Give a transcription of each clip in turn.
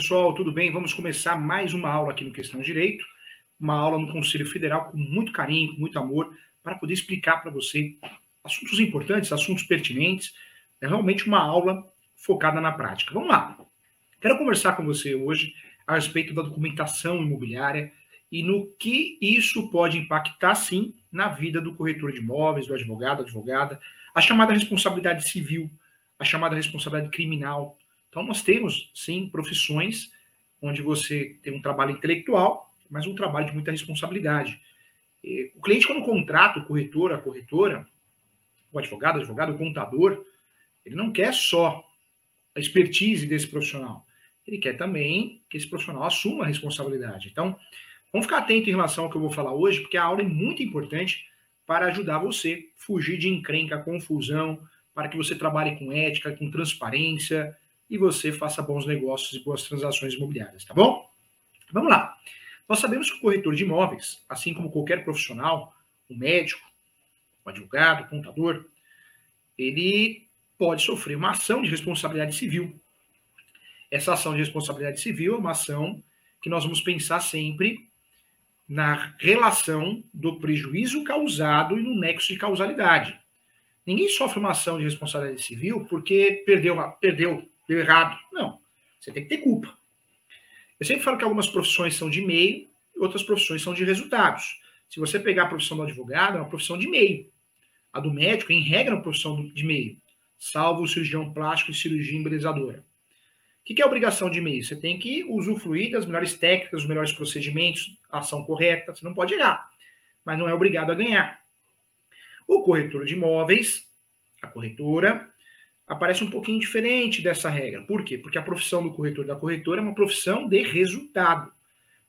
pessoal, tudo bem? Vamos começar mais uma aula aqui no Questão Direito, uma aula no Conselho Federal com muito carinho, com muito amor, para poder explicar para você assuntos importantes, assuntos pertinentes. É realmente uma aula focada na prática. Vamos lá. Quero conversar com você hoje a respeito da documentação imobiliária e no que isso pode impactar, sim, na vida do corretor de imóveis, do advogado, advogada, a chamada responsabilidade civil, a chamada responsabilidade criminal, então, nós temos, sim, profissões onde você tem um trabalho intelectual, mas um trabalho de muita responsabilidade. O cliente, quando contrata o corretor, a corretora, o advogado, o advogado, o contador, ele não quer só a expertise desse profissional. Ele quer também que esse profissional assuma a responsabilidade. Então, vamos ficar atento em relação ao que eu vou falar hoje, porque a aula é muito importante para ajudar você a fugir de encrenca, confusão, para que você trabalhe com ética, com transparência, e você faça bons negócios e boas transações imobiliárias, tá bom? Vamos lá. Nós sabemos que o corretor de imóveis, assim como qualquer profissional, o médico, o advogado, o contador, ele pode sofrer uma ação de responsabilidade civil. Essa ação de responsabilidade civil é uma ação que nós vamos pensar sempre na relação do prejuízo causado e no nexo de causalidade. Ninguém sofre uma ação de responsabilidade civil porque perdeu, perdeu deu errado. Não. Você tem que ter culpa. Eu sempre falo que algumas profissões são de meio outras profissões são de resultados. Se você pegar a profissão do advogado, é uma profissão de meio. A do médico, em regra, é uma profissão de meio, salvo o cirurgião plástico e cirurgia embelezadora. O que é obrigação de meio? Você tem que usufruir das melhores técnicas, dos melhores procedimentos, ação correta, você não pode errar, mas não é obrigado a ganhar. O corretor de imóveis, a corretora, aparece um pouquinho diferente dessa regra. Por quê? Porque a profissão do corretor da corretora é uma profissão de resultado.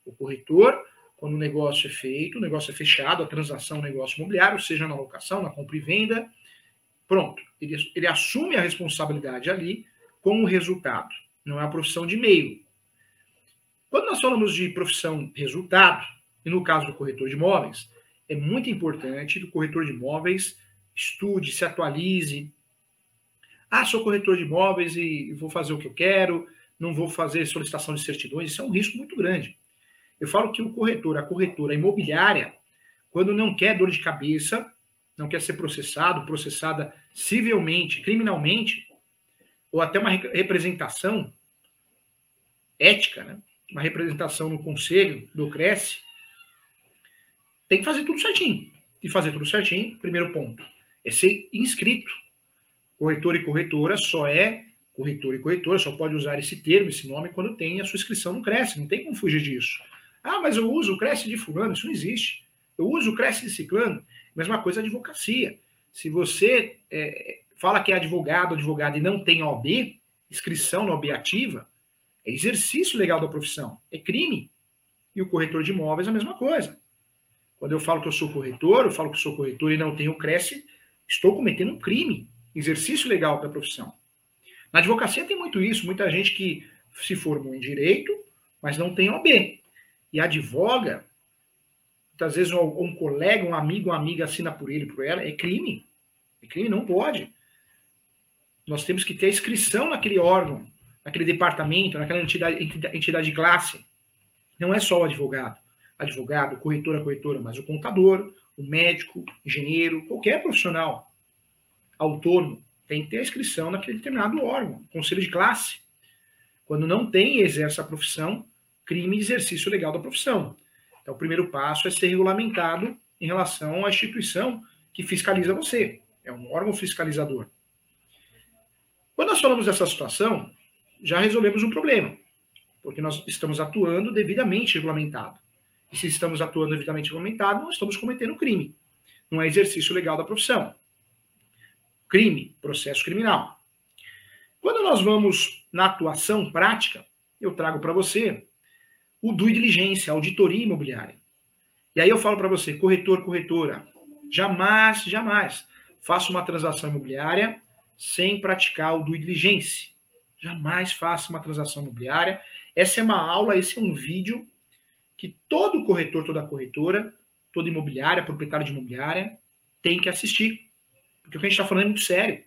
O corretor, quando o negócio é feito, o negócio é fechado, a transação, o negócio imobiliário, seja na locação, na compra e venda, pronto. Ele, ele assume a responsabilidade ali com o resultado. Não é uma profissão de meio. Quando nós falamos de profissão resultado, e no caso do corretor de imóveis, é muito importante que o corretor de imóveis estude, se atualize, ah, sou corretor de imóveis e vou fazer o que eu quero, não vou fazer solicitação de certidões. Isso é um risco muito grande. Eu falo que o corretor, a corretora imobiliária, quando não quer dor de cabeça, não quer ser processado, processada civilmente, criminalmente, ou até uma representação ética, né? uma representação no conselho do Cresce, tem que fazer tudo certinho. E fazer tudo certinho, primeiro ponto, é ser inscrito Corretor e corretora só é corretor e corretora, só pode usar esse termo, esse nome, quando tem a sua inscrição no Cresce, não tem como fugir disso. Ah, mas eu uso o Cresce de fulano, isso não existe. Eu uso o Cresce de ciclano, mesma coisa a advocacia. Se você é, fala que é advogado, advogado e não tem OB, inscrição na OB ativa, é exercício legal da profissão, é crime. E o corretor de imóveis é a mesma coisa. Quando eu falo que eu sou corretor, eu falo que sou corretor e não tenho Cresce, estou cometendo um crime exercício legal da profissão. Na advocacia tem muito isso, muita gente que se formou em direito, mas não tem OB. E advoga, muitas vezes um, um colega, um amigo, uma amiga assina por ele, por ela, é crime. É crime, não pode. Nós temos que ter a inscrição naquele órgão, naquele departamento, naquela entidade, entidade de classe. Não é só o advogado. Advogado, corretora, corretora, mas o contador, o médico, engenheiro, qualquer profissional autônomo, tem que ter a inscrição naquele determinado órgão, conselho de classe. Quando não tem exerce a profissão, crime e exercício legal da profissão. Então, o primeiro passo é ser regulamentado em relação à instituição que fiscaliza você. É um órgão fiscalizador. Quando nós falamos dessa situação, já resolvemos um problema, porque nós estamos atuando devidamente regulamentado. E se estamos atuando devidamente regulamentado, nós estamos cometendo crime. Não é exercício legal da profissão crime, processo criminal. Quando nós vamos na atuação prática, eu trago para você o due diligência, auditoria imobiliária. E aí eu falo para você, corretor, corretora, jamais, jamais faça uma transação imobiliária sem praticar o due diligence. Jamais faça uma transação imobiliária. Essa é uma aula, esse é um vídeo que todo corretor, toda corretora, toda imobiliária, proprietário de imobiliária, tem que assistir. Porque o que a gente está falando é muito sério.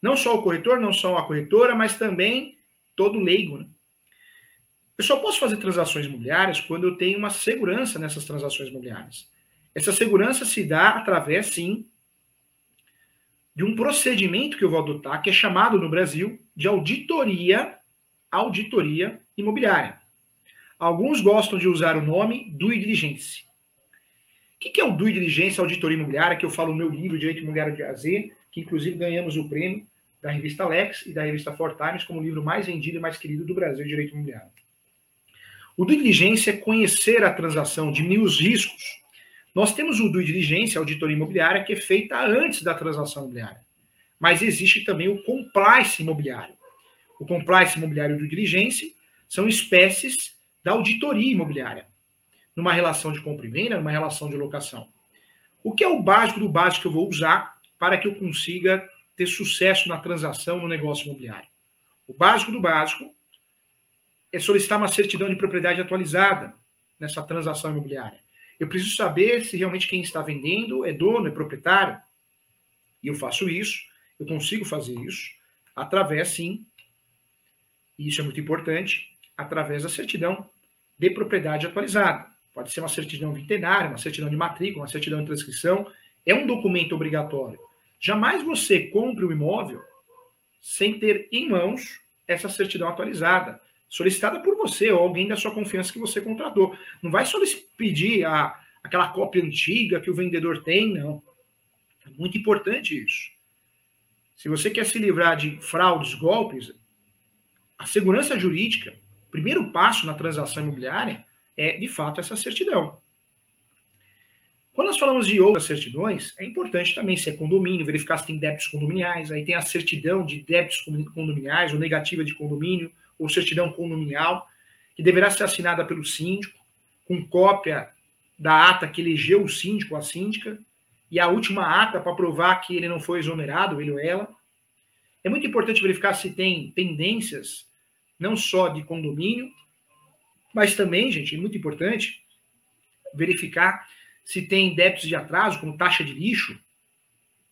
Não só o corretor, não só a corretora, mas também todo leigo. Né? Eu só posso fazer transações imobiliárias quando eu tenho uma segurança nessas transações imobiliárias. Essa segurança se dá através, sim, de um procedimento que eu vou adotar, que é chamado no Brasil de auditoria, auditoria imobiliária. Alguns gostam de usar o nome due diligence. O que é o due diligence, auditoria imobiliária, que eu falo no meu livro Direito Imobiliário de AZ, que inclusive ganhamos o prêmio da revista Lex e da revista Four Times como o livro mais vendido e mais querido do Brasil de Direito Imobiliário. O due diligence é conhecer a transação, diminuir os riscos. Nós temos o due diligence, a auditoria imobiliária, que é feita antes da transação imobiliária. Mas existe também o compliance imobiliário. O compliance imobiliário e o due diligence são espécies da auditoria imobiliária, numa relação de compra e venda, numa relação de locação. O que é o básico do básico que eu vou usar para que eu consiga ter sucesso na transação no negócio imobiliário? O básico do básico é solicitar uma certidão de propriedade atualizada nessa transação imobiliária. Eu preciso saber se realmente quem está vendendo é dono, é proprietário. E eu faço isso, eu consigo fazer isso através, sim, e isso é muito importante, através da certidão de propriedade atualizada. Pode ser uma certidão veterinária, uma certidão de matrícula, uma certidão de transcrição. É um documento obrigatório. Jamais você compre o um imóvel sem ter em mãos essa certidão atualizada, solicitada por você ou alguém da sua confiança que você contratou. Não vai só pedir a, aquela cópia antiga que o vendedor tem, não. É muito importante isso. Se você quer se livrar de fraudes, golpes, a segurança jurídica primeiro passo na transação imobiliária é, de fato, essa certidão. Quando nós falamos de outras certidões, é importante também se é condomínio, verificar se tem débitos condominiais, aí tem a certidão de débitos condominiais, ou negativa de condomínio, ou certidão condominial, que deverá ser assinada pelo síndico, com cópia da ata que elegeu o síndico ou a síndica, e a última ata para provar que ele não foi exonerado, ele ou ela. É muito importante verificar se tem pendências não só de condomínio, mas também, gente, é muito importante verificar se tem débitos de atraso, como taxa de lixo,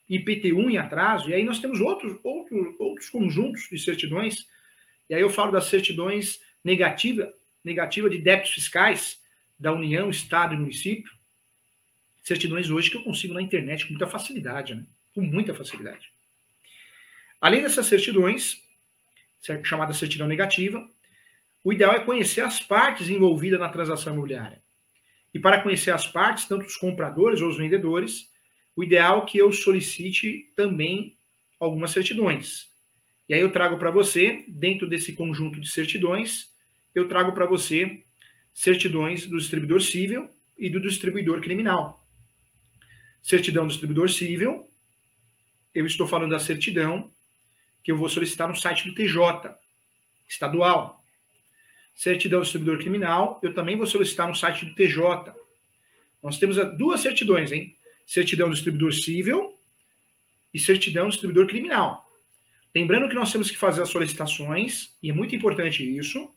IPT1 em atraso, e aí nós temos outros, outros, outros conjuntos de certidões, e aí eu falo das certidões negativa, negativa de débitos fiscais da União, Estado e município, certidões hoje que eu consigo na internet com muita facilidade, né? com muita facilidade. Além dessas certidões, chamada certidão negativa. O ideal é conhecer as partes envolvidas na transação imobiliária. E para conhecer as partes, tanto os compradores ou os vendedores, o ideal é que eu solicite também algumas certidões. E aí eu trago para você, dentro desse conjunto de certidões, eu trago para você certidões do distribuidor civil e do distribuidor criminal. Certidão do distribuidor civil, eu estou falando da certidão que eu vou solicitar no site do TJ, estadual. Certidão do distribuidor criminal, eu também vou solicitar no site do TJ. Nós temos duas certidões, hein? Certidão do distribuidor civil e certidão do distribuidor criminal. Lembrando que nós temos que fazer as solicitações, e é muito importante isso,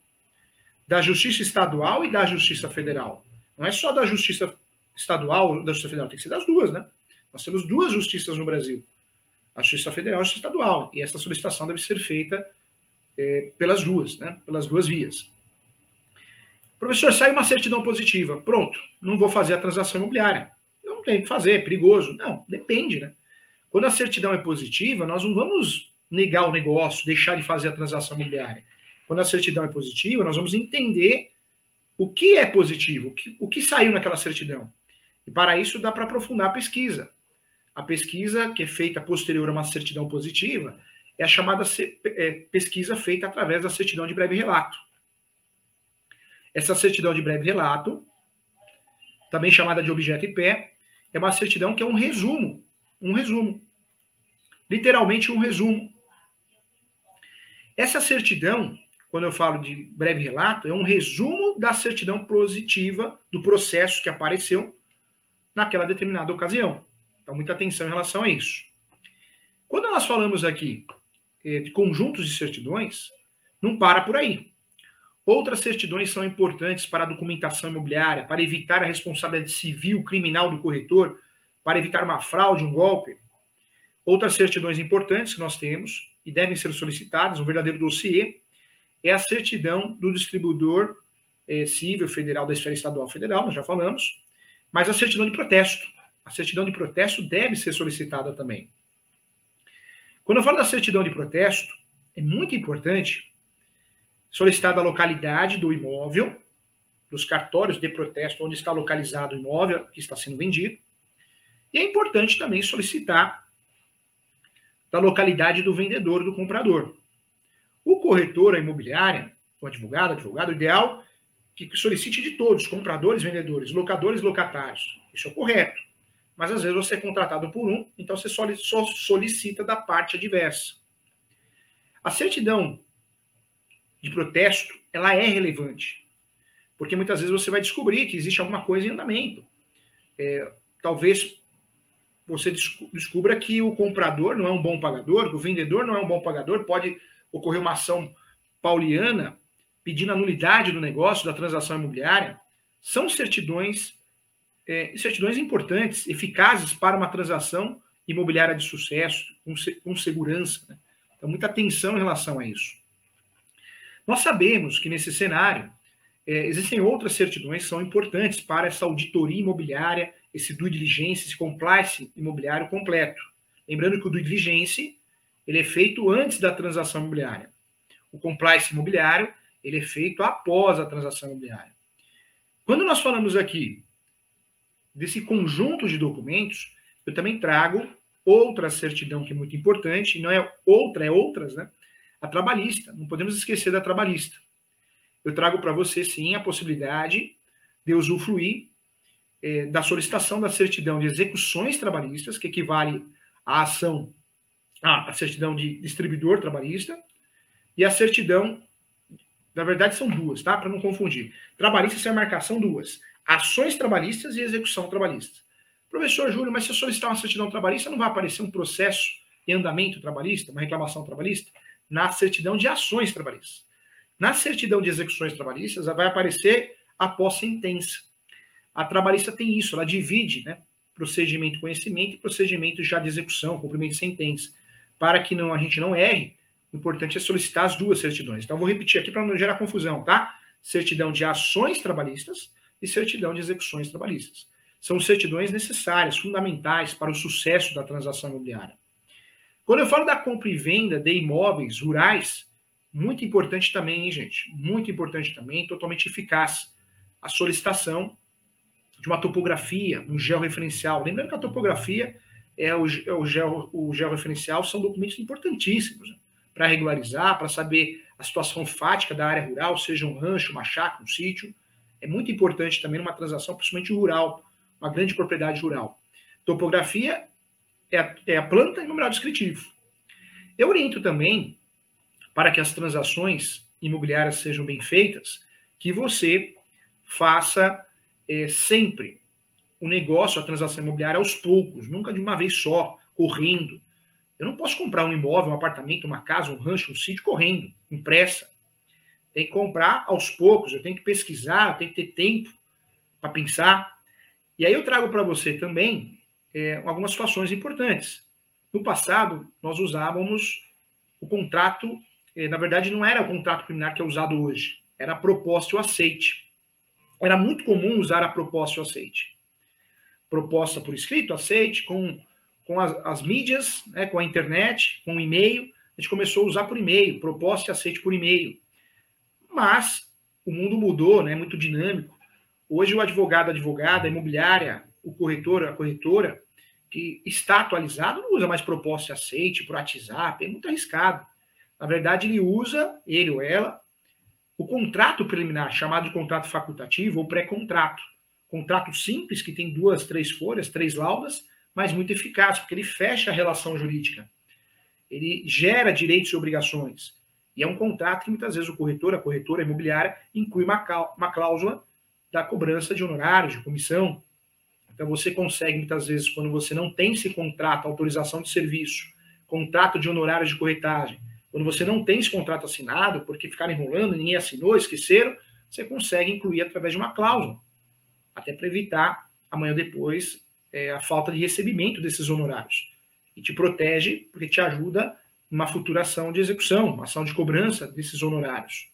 da Justiça Estadual e da Justiça Federal. Não é só da Justiça Estadual da Justiça Federal, tem que ser das duas, né? Nós temos duas justiças no Brasil a Justiça Federal e a Justiça Estadual. E essa solicitação deve ser feita é, pelas duas, né? pelas duas vias. Professor, sai uma certidão positiva. Pronto, não vou fazer a transação imobiliária. Eu não tenho que fazer, é perigoso. Não, depende, né? Quando a certidão é positiva, nós não vamos negar o negócio, deixar de fazer a transação imobiliária. Quando a certidão é positiva, nós vamos entender o que é positivo, o que, o que saiu naquela certidão. E para isso dá para aprofundar a pesquisa. A pesquisa, que é feita posterior a uma certidão positiva, é a chamada é, pesquisa feita através da certidão de breve relato. Essa certidão de breve relato, também chamada de objeto e pé, é uma certidão que é um resumo. Um resumo. Literalmente um resumo. Essa certidão, quando eu falo de breve relato, é um resumo da certidão positiva do processo que apareceu naquela determinada ocasião. Então, muita atenção em relação a isso. Quando nós falamos aqui eh, de conjuntos de certidões, não para por aí. Outras certidões são importantes para a documentação imobiliária, para evitar a responsabilidade civil, criminal do corretor, para evitar uma fraude, um golpe. Outras certidões importantes que nós temos e devem ser solicitadas, um verdadeiro dossiê, é a certidão do distribuidor é, civil federal da esfera estadual federal, nós já falamos, mas a certidão de protesto. A certidão de protesto deve ser solicitada também. Quando eu falo da certidão de protesto, é muito importante solicitar da localidade do imóvel, dos cartórios de protesto onde está localizado o imóvel que está sendo vendido. E é importante também solicitar da localidade do vendedor, do comprador. O corretor, a imobiliária, o advogado, advogado, ideal que solicite de todos, compradores, vendedores, locadores, locatários. Isso é correto. Mas às vezes você é contratado por um, então você só solicita da parte adversa. A certidão de protesto, ela é relevante. Porque muitas vezes você vai descobrir que existe alguma coisa em andamento. É, talvez você descubra que o comprador não é um bom pagador, que o vendedor não é um bom pagador, pode ocorrer uma ação pauliana pedindo a nulidade do negócio, da transação imobiliária, são certidões, é, certidões importantes, eficazes para uma transação imobiliária de sucesso, com, com segurança. Né? Então, muita atenção em relação a isso. Nós sabemos que nesse cenário é, existem outras certidões que são importantes para essa auditoria imobiliária, esse due diligence, esse compliance imobiliário completo. Lembrando que o due diligence ele é feito antes da transação imobiliária. O compliance imobiliário ele é feito após a transação imobiliária. Quando nós falamos aqui desse conjunto de documentos, eu também trago outra certidão que é muito importante, não é outra, é outras, né? A trabalhista. Não podemos esquecer da trabalhista. Eu trago para você, sim, a possibilidade de usufruir é, da solicitação da certidão de execuções trabalhistas, que equivale à ação, à certidão de distribuidor trabalhista, e a certidão na verdade, são duas, tá? Para não confundir. Trabalhistas a marcação duas: ações trabalhistas e execução trabalhista. Professor Júlio, mas se eu solicitar uma certidão trabalhista, não vai aparecer um processo em andamento trabalhista, uma reclamação trabalhista? Na certidão de ações trabalhistas. Na certidão de execuções trabalhistas, vai aparecer após sentença. A trabalhista tem isso, ela divide, né? Procedimento conhecimento e procedimento já de execução, cumprimento de sentença. Para que não, a gente não erre, o importante é solicitar as duas certidões. Então, vou repetir aqui para não gerar confusão, tá? Certidão de ações trabalhistas e certidão de execuções trabalhistas. São certidões necessárias, fundamentais para o sucesso da transação imobiliária. Quando eu falo da compra e venda de imóveis rurais, muito importante também, hein, gente? Muito importante também, totalmente eficaz, a solicitação de uma topografia, um georreferencial. Lembrando que a topografia é o, é o, geo, o georreferencial, são documentos importantíssimos. Né? para regularizar, para saber a situação fática da área rural, seja um rancho, uma chácara, um sítio. É muito importante também numa transação, principalmente rural, uma grande propriedade rural. Topografia é a, é a planta e numeral descritivo. Eu oriento também, para que as transações imobiliárias sejam bem feitas, que você faça é, sempre o negócio, a transação imobiliária aos poucos, nunca de uma vez só, correndo. Eu não posso comprar um imóvel, um apartamento, uma casa, um rancho, um sítio correndo, impressa. Tem que comprar aos poucos, eu tenho que pesquisar, eu tenho que ter tempo para pensar. E aí eu trago para você também é, algumas situações importantes. No passado, nós usávamos o contrato, é, na verdade, não era o contrato preliminar que é usado hoje, era a proposta e o aceite. Era muito comum usar a proposta e o aceite. Proposta por escrito, aceite, com com as, as mídias, né, com a internet, com o e-mail, a gente começou a usar por e-mail, proposta e aceite por e-mail. Mas o mundo mudou, né, é muito dinâmico. Hoje o advogado, a advogada, a imobiliária, o corretor, a corretora, que está atualizado, não usa mais proposta e aceite por WhatsApp, é muito arriscado. Na verdade, ele usa, ele ou ela, o contrato preliminar, chamado de contrato facultativo ou pré-contrato. Contrato simples, que tem duas, três folhas, três laudas, mas muito eficaz, porque ele fecha a relação jurídica. Ele gera direitos e obrigações. E é um contrato que muitas vezes o corretor, a corretora imobiliária, inclui uma cláusula da cobrança de honorários, de comissão. Então você consegue, muitas vezes, quando você não tem esse contrato, autorização de serviço, contrato de honorários de corretagem, quando você não tem esse contrato assinado, porque ficaram enrolando, ninguém assinou, esqueceram, você consegue incluir através de uma cláusula, até para evitar amanhã ou depois é, a falta de recebimento desses honorários. E te protege porque te ajuda numa futura ação de execução, uma ação de cobrança desses honorários.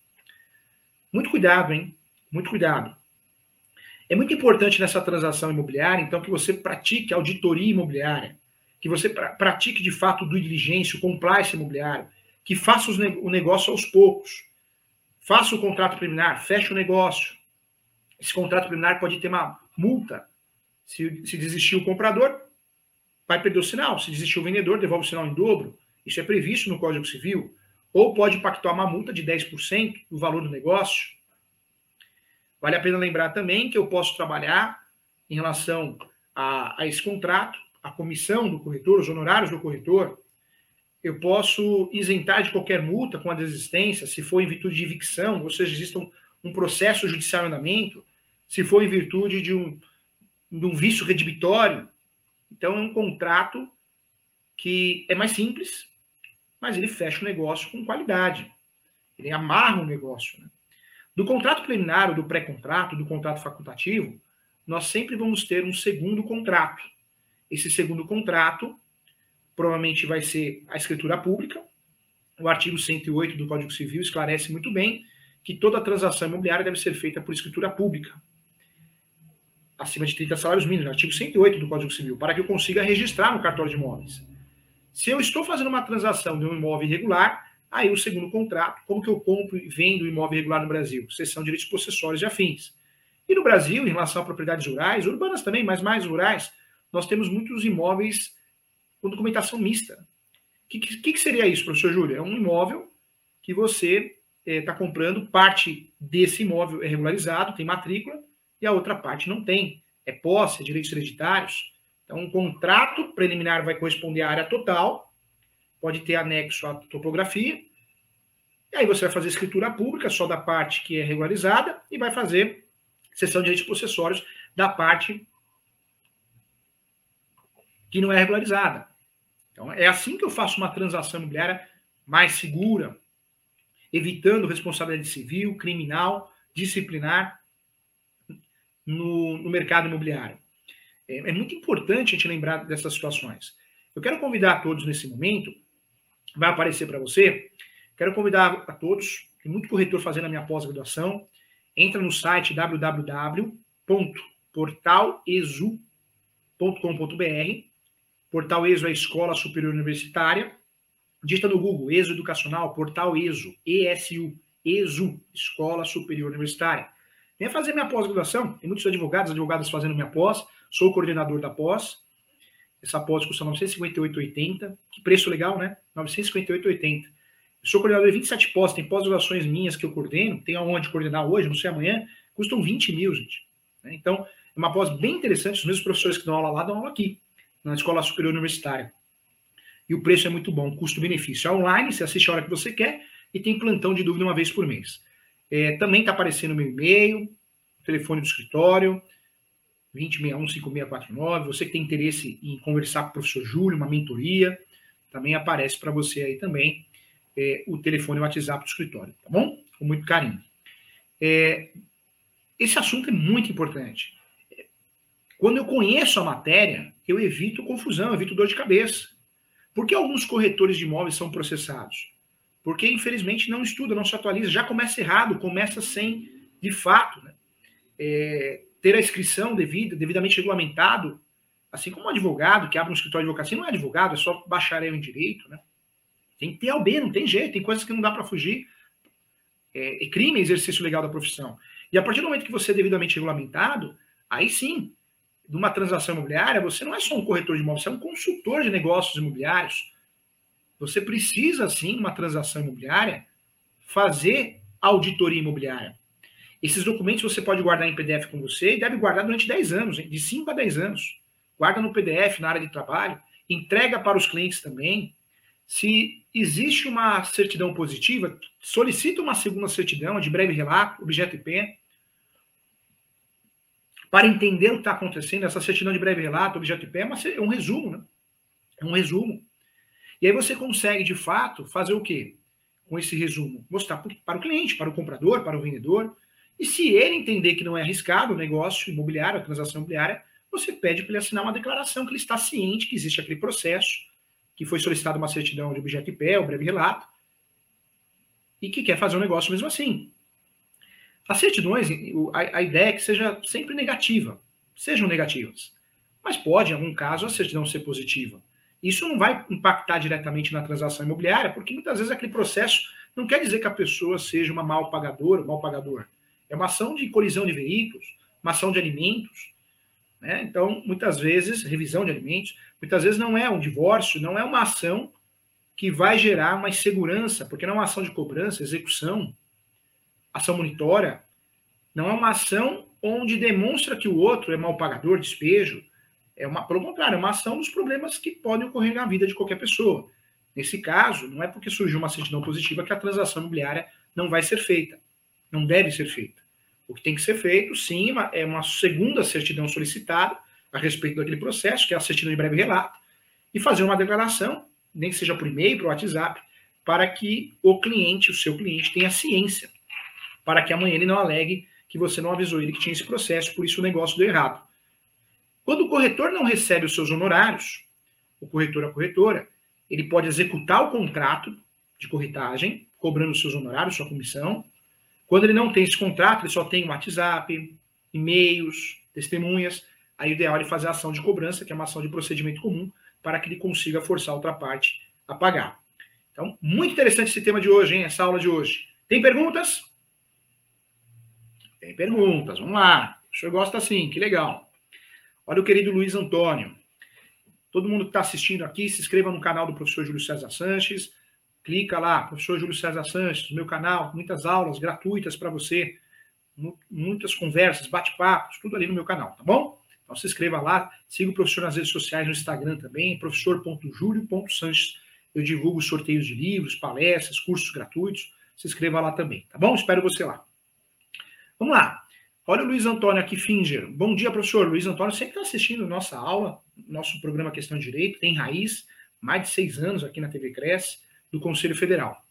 Muito cuidado, hein? Muito cuidado. É muito importante nessa transação imobiliária, então, que você pratique auditoria imobiliária, que você pratique de fato do diligência, o compliance imobiliário, que faça o negócio aos poucos. Faça o contrato preliminar, feche o negócio. Esse contrato preliminar pode ter uma multa. Se, se desistir o comprador, vai perder o sinal. Se desistir o vendedor, devolve o sinal em dobro. Isso é previsto no Código Civil. Ou pode pactuar uma multa de 10% do valor do negócio. Vale a pena lembrar também que eu posso trabalhar em relação a, a esse contrato, a comissão do corretor, os honorários do corretor. Eu posso isentar de qualquer multa com a desistência, se for em virtude de evicção, ou seja, existe um, um processo judicial em andamento, se for em virtude de um, de um vício redibitório. Então, é um contrato que é mais simples, mas ele fecha o negócio com qualidade. Ele amarra o negócio. Né? Do contrato preliminar, ou do pré-contrato, do contrato facultativo, nós sempre vamos ter um segundo contrato. Esse segundo contrato provavelmente vai ser a escritura pública. O artigo 108 do Código Civil esclarece muito bem que toda transação imobiliária deve ser feita por escritura pública, acima de 30 salários mínimos, artigo 108 do Código Civil, para que eu consiga registrar no cartório de imóveis. Se eu estou fazendo uma transação de um imóvel irregular, aí o segundo contrato, como que eu compro e vendo imóvel irregular no Brasil? Seção de direitos possessórios e afins. E no Brasil, em relação a propriedades rurais, urbanas também, mas mais rurais, nós temos muitos imóveis com documentação mista. O que, que, que, seria isso, professor Júlio? É um imóvel que você está eh, é, comprando, parte desse imóvel é regularizado, tem matrícula, e a outra parte não tem. É posse, é direitos hereditários. Então, um contrato preliminar vai corresponder à área total, pode ter anexo à topografia, e aí você vai fazer escritura pública só da parte que é regularizada e vai fazer sessão de direitos possessórios da parte que não é regularizada. Então, é assim que eu faço uma transação imobiliária mais segura, evitando responsabilidade civil, criminal, disciplinar no, no mercado imobiliário. É, é, muito importante a gente lembrar dessas situações. Eu quero convidar a todos nesse momento, vai aparecer para você, quero convidar a todos, tem muito corretor fazendo a minha pós-graduação, entra no site www.portalesu.com.br, Portal ESO é a Escola Superior Universitária, digita no Google, ESO Educacional, Portal ESO, ESU, ESU, Escola Superior Universitária. Venha fazer minha pós-graduação, tem muitos advogados, advogadas fazendo minha pós, sou coordenador da pós. Essa pós custa 958,80. Que preço legal, né? 958,80. Eu sou coordenador de 27 pós, tem pós-graduações minhas que eu coordeno, tenho aonde coordenar hoje, não sei amanhã, custam 20 mil, gente. Né? Então, é uma pós bem interessante, os mesmos professores que dão aula lá dão aula aqui, na Escola Superior Universitária. E o preço é muito bom, custo-benefício. É online, você assiste a hora que você quer e tem plantão de dúvida uma vez por mês. É, também está aparecendo meu e-mail, telefone do escritório, 2061-5649. Você que tem interesse em conversar com o professor Júlio, uma mentoria, também aparece para você aí também é, o telefone e o WhatsApp do escritório, tá bom? Com muito carinho. É, esse assunto é muito importante. Quando eu conheço a matéria, eu evito confusão, eu evito dor de cabeça. Por que alguns corretores de imóveis são processados? Porque, infelizmente, não estuda, não se atualiza, já começa errado, começa sem, de fato, né? é, ter a inscrição devida, devidamente regulamentado, assim como um advogado que abre um escritório de advocacia, não é advogado, é só bacharel em direito, né? Tem que ter ALB, não tem jeito, tem coisas que não dá para fugir. É, é crime exercício legal da profissão. E a partir do momento que você é devidamente regulamentado, aí sim, numa transação imobiliária, você não é só um corretor de imóveis, você é um consultor de negócios imobiliários. Você precisa, sim, numa transação imobiliária, fazer auditoria imobiliária. Esses documentos você pode guardar em PDF com você e deve guardar durante 10 anos, de 5 a 10 anos. Guarda no PDF, na área de trabalho, entrega para os clientes também. Se existe uma certidão positiva, solicita uma segunda certidão de breve relato, objeto IP, para entender o que está acontecendo. Essa certidão de breve relato, objeto IP, é, uma, é um resumo, né? É um resumo. E aí você consegue, de fato, fazer o quê? Com esse resumo, mostrar para o cliente, para o comprador, para o vendedor, e se ele entender que não é arriscado o negócio imobiliário, a transação imobiliária, você pede para ele assinar uma declaração que ele está ciente que existe aquele processo, que foi solicitada uma certidão de objeto e pé, o breve relato, e que quer fazer um negócio mesmo assim. As certidões, a, a ideia é que seja sempre negativa, sejam negativas. Mas pode, em algum caso, a certidão ser positiva. Isso não vai impactar diretamente na transação imobiliária, porque muitas vezes aquele processo não quer dizer que a pessoa seja uma mal pagadora, mal pagador. É uma ação de colisão de veículos, uma ação de alimentos. Né? Então, muitas vezes, revisão de alimentos, muitas vezes não é um divórcio, não é uma ação que vai gerar uma insegurança, porque não é uma ação de cobrança, execução, ação monitora, não é uma ação onde demonstra que o outro é mal pagador, despejo. É uma, pelo contrário, é uma ação dos problemas que podem ocorrer na vida de qualquer pessoa. Nesse caso, não é porque surgiu uma certidão positiva que a transação imobiliária não vai ser feita. Não deve ser feita. O que tem que ser feito, sim, é uma segunda certidão solicitada a respeito daquele processo, que é a certidão de breve relato, e fazer uma declaração, nem que seja por e-mail, por WhatsApp, para que o cliente, o seu cliente, tenha ciência, para que amanhã ele não alegue que você não avisou ele que tinha esse processo, por isso o negócio deu errado. Quando o corretor não recebe os seus honorários, o corretor, a corretora, ele pode executar o contrato de corretagem, cobrando os seus honorários, sua comissão, quando ele não tem esse contrato, ele só tem WhatsApp, e-mails, testemunhas, aí o ideal é fazer a ação de cobrança, que é uma ação de procedimento comum, para que ele consiga forçar a outra parte a pagar. Então, muito interessante esse tema de hoje, hein? Essa aula de hoje. Tem perguntas? Tem perguntas, vamos lá. O senhor gosta assim, que legal. Olha o querido Luiz Antônio. Todo mundo que está assistindo aqui, se inscreva no canal do professor Júlio César Sanches clica lá, professor Júlio César Sanches, meu canal, muitas aulas gratuitas para você, muitas conversas, bate-papos, tudo ali no meu canal, tá bom? Então se inscreva lá, siga o professor nas redes sociais, no Instagram também, professor.julio.sanches. Eu divulgo sorteios de livros, palestras, cursos gratuitos. Se inscreva lá também, tá bom? Espero você lá. Vamos lá. Olha o Luiz Antônio aqui, Finger. Bom dia, professor. Luiz Antônio sempre está assistindo nossa aula, nosso programa Questão de Direito, tem raiz, mais de seis anos aqui na TV Cresce do Conselho Federal.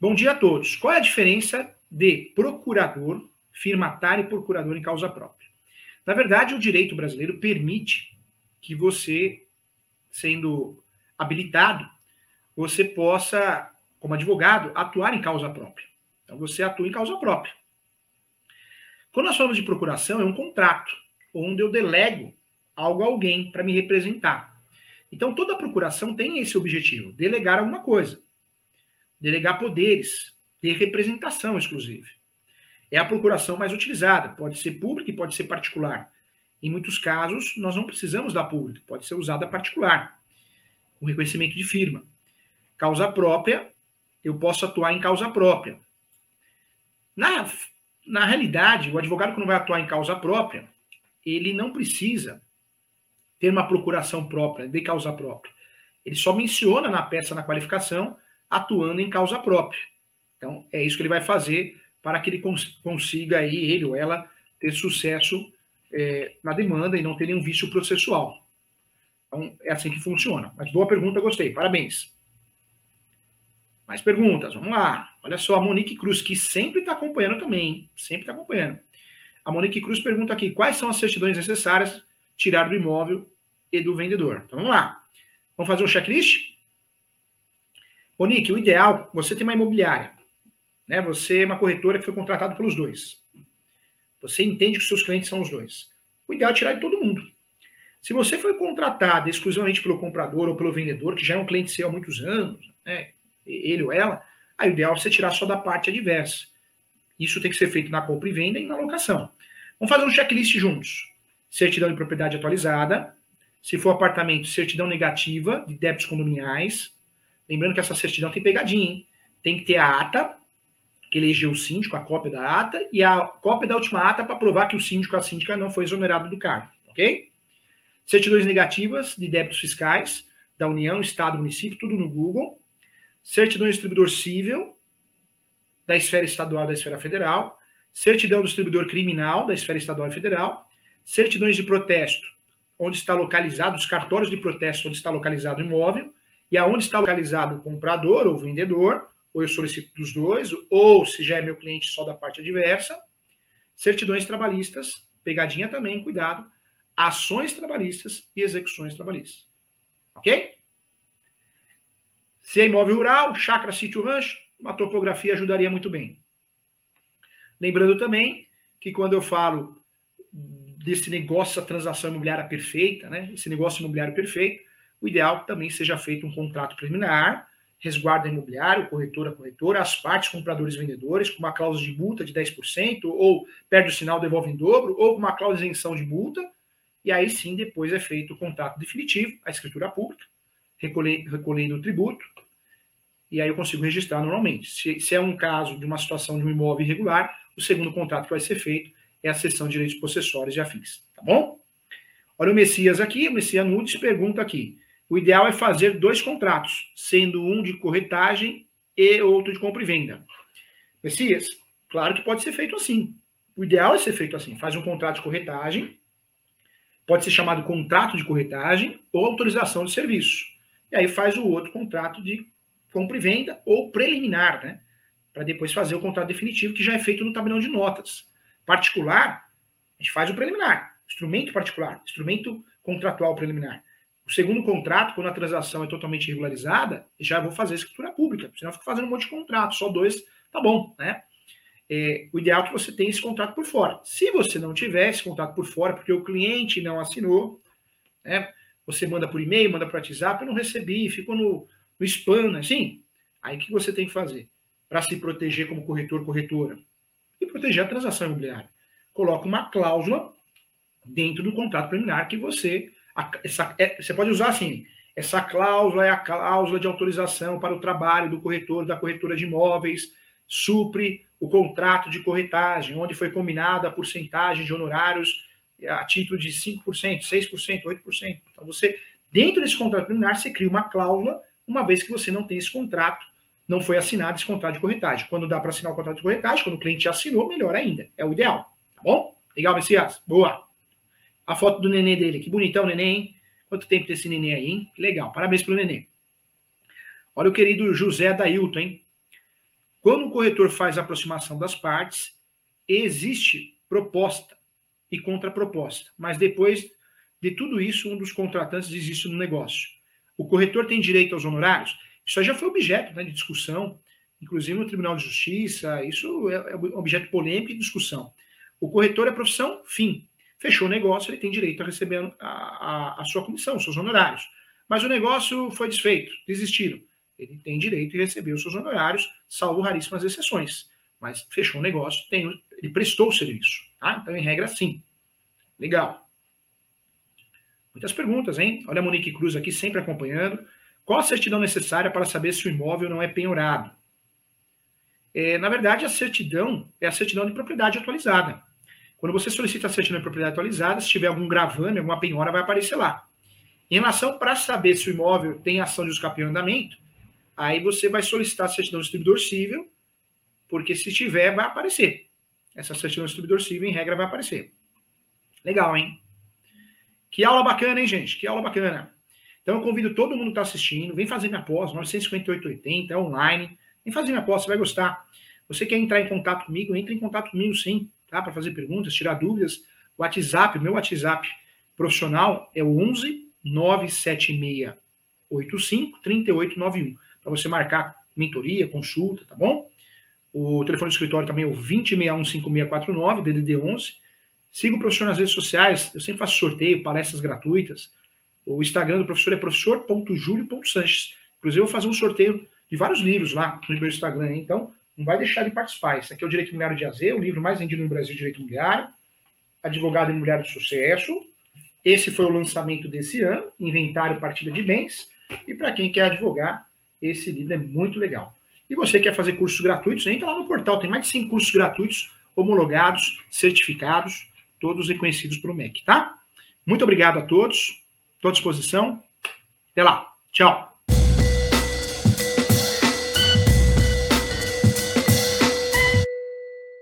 Bom dia a todos. Qual é a diferença de procurador, firmatário e procurador em causa própria? Na verdade, o direito brasileiro permite que você, sendo habilitado, você possa, como advogado, atuar em causa própria. Então, você atua em causa própria. Quando nós falamos de procuração, é um contrato, onde eu delego algo a alguém para me representar. Então, toda procuração tem esse objetivo: delegar alguma coisa, delegar poderes, ter representação exclusiva. É a procuração mais utilizada, pode ser pública e pode ser particular. Em muitos casos, nós não precisamos da pública, pode ser usada particular, com reconhecimento de firma. Causa própria, eu posso atuar em causa própria. Na, na realidade, o advogado, quando vai atuar em causa própria, ele não precisa ter uma procuração própria, de causa própria. Ele só menciona na peça, na qualificação, atuando em causa própria. Então, é isso que ele vai fazer para que ele cons consiga aí, ele ou ela, ter sucesso é, na demanda e não ter nenhum vício processual. Então, é assim que funciona. Mas boa pergunta, gostei. Parabéns. Mais perguntas, vamos lá. Olha só, a Monique Cruz, que sempre está acompanhando também, sempre está acompanhando. A Monique Cruz pergunta aqui: quais são as certidões necessárias tirar do imóvel e do vendedor. Então vamos lá. Vamos fazer um checklist? Ô, Nick, o ideal, você tem uma imobiliária. Né? Você é uma corretora que foi contratada pelos dois. Você entende que os seus clientes são os dois. O ideal é tirar de todo mundo. Se você foi contratado exclusivamente pelo comprador ou pelo vendedor, que já é um cliente seu há muitos anos, né? ele ou ela, aí o ideal é você tirar só da parte adversa. Isso tem que ser feito na compra e venda e na locação. Vamos fazer um checklist juntos certidão de propriedade atualizada. Se for apartamento, certidão negativa de débitos condominiais. Lembrando que essa certidão tem pegadinha, hein? Tem que ter a ata, que elegeu o síndico, a cópia da ata, e a cópia da última ata para provar que o síndico, a síndica, não foi exonerado do cargo, ok? Certidões negativas de débitos fiscais da União, Estado, Município, tudo no Google. Certidão distribuidor civil da esfera estadual da esfera federal. Certidão do distribuidor criminal da esfera estadual e federal certidões de protesto, onde está localizado, os cartórios de protesto, onde está localizado o imóvel, e aonde está localizado o comprador ou vendedor, ou eu solicito dos dois, ou se já é meu cliente só da parte adversa, certidões trabalhistas, pegadinha também, cuidado, ações trabalhistas e execuções trabalhistas. Ok? Se é imóvel rural, chácara, sítio, rancho, uma topografia ajudaria muito bem. Lembrando também que quando eu falo desse negócio, a transação imobiliária perfeita, né? Esse negócio imobiliário perfeito, o ideal também seja feito um contrato preliminar, resguardo imobiliário, corretora, corretora, as partes, compradores vendedores, com uma cláusula de multa de 10%, ou perde o sinal, devolve em dobro, ou com uma cláusula de isenção de multa, e aí sim depois é feito o contrato definitivo, a escritura pública, recolhendo o tributo, e aí eu consigo registrar normalmente. Se, se, é um caso de uma situação de um imóvel irregular, o segundo contrato que vai ser feito é a cessão de direitos possessórios e afins, tá bom? Olha o Messias aqui, o Messias Nunes pergunta aqui, o ideal é fazer dois contratos, sendo um de corretagem e outro de compra e venda. Messias, claro que pode ser feito assim. O ideal é ser feito assim, faz um contrato de corretagem, Pode ser chamado contrato de corretagem ou autorização de serviço. E aí faz o outro contrato de compra e venda ou preliminar, né? Para depois fazer o contrato definitivo, que já é feito no tabelão de notas. Particular, a gente faz o preliminar. Instrumento particular, instrumento contratual preliminar. O segundo contrato, quando a transação é totalmente regularizada, já vou fazer escritura pública, senão eu fico fazendo um monte de contrato, só dois, tá bom, né? é, o ideal é que você tenha esse contrato por fora. Se você não tiver esse contrato por fora, porque o cliente não assinou, né, você manda por e-mail, manda por WhatsApp, eu não recebi, ficou no, no spam, né, assim, aí o que você tem que fazer? Para se proteger como corretor, corretora, e proteger a transação imobiliária. Coloca uma cláusula dentro do contrato preliminar que você. Essa, é, você pode usar assim: essa cláusula é a cláusula de autorização para o trabalho do corretor, da corretora de imóveis, supre o contrato de corretagem, onde foi combinada a porcentagem de honorários a título de 5%, 6%, 8%. Então, você, dentro desse contrato preliminar, você cria uma cláusula, uma vez que você não tem esse contrato, não foi assinado esse contrato de corretagem. Quando dá para assinar o contrato de corretagem, quando o cliente assinou, melhor ainda. É o ideal. Tá bom? Legal, Messias? Boa. A foto do neném dele, que bonitão, neném, hein? Quanto tempo tem esse neném aí, hein? Legal, parabéns pelo neném. Olha o querido José Dailton, hein? Quando o corretor faz a aproximação das partes, existe proposta e contraproposta. Mas depois de tudo isso, um dos contratantes desiste no negócio. O corretor tem direito aos honorários? Isso já foi objeto né, de discussão, inclusive no Tribunal de Justiça. Isso é, é objeto polêmico e discussão. O corretor é profissão, fim. Fechou o negócio, ele tem direito a receber a, a, a sua comissão, os seus honorários. Mas o negócio foi desfeito, desistiram ele tem direito de receber os seus honorários, salvo raríssimas exceções. Mas fechou o negócio, tem, ele prestou o serviço. Tá? Então, em regra, sim. Legal. Muitas perguntas, hein? Olha a Monique Cruz aqui, sempre acompanhando. Qual a certidão necessária para saber se o imóvel não é penhorado? É, na verdade, a certidão é a certidão de propriedade atualizada. Quando você solicita a certidão de propriedade atualizada, se tiver algum gravame, alguma penhora, vai aparecer lá. Em relação para saber se o imóvel tem ação de escapio em andamento, Aí você vai solicitar a certidão do distribuidor civil, porque se tiver, vai aparecer. Essa certidão do distribuidor civil, em regra, vai aparecer. Legal, hein? Que aula bacana, hein, gente? Que aula bacana. Então, eu convido todo mundo que está assistindo, vem fazer minha pós, 958,80, é online. Vem fazer minha pós, você vai gostar. Você quer entrar em contato comigo? Entre em contato comigo, sim, tá? Para fazer perguntas, tirar dúvidas. O WhatsApp, meu WhatsApp profissional é o 11 976 85 3891 para você marcar mentoria, consulta, tá bom? O telefone do escritório também é o 20615649, DDD 11. Siga o professor nas redes sociais, eu sempre faço sorteio, palestras gratuitas. O Instagram do professor é professor.julio.sanches. Inclusive, eu vou fazer um sorteio de vários livros lá no meu Instagram, então não vai deixar de participar. Esse aqui é o Direito Imobiliário de AZ, o livro mais vendido no Brasil, Direito Imobiliário. Advogado Imobiliário de Sucesso. Esse foi o lançamento desse ano, Inventário Partilha de Bens. E para quem quer advogar, esse livro é muito legal. E você quer fazer cursos gratuitos? Entra lá no portal, tem mais de 100 cursos gratuitos, homologados, certificados, todos reconhecidos pelo MEC, tá? Muito obrigado a todos, estou à disposição. Até lá, tchau.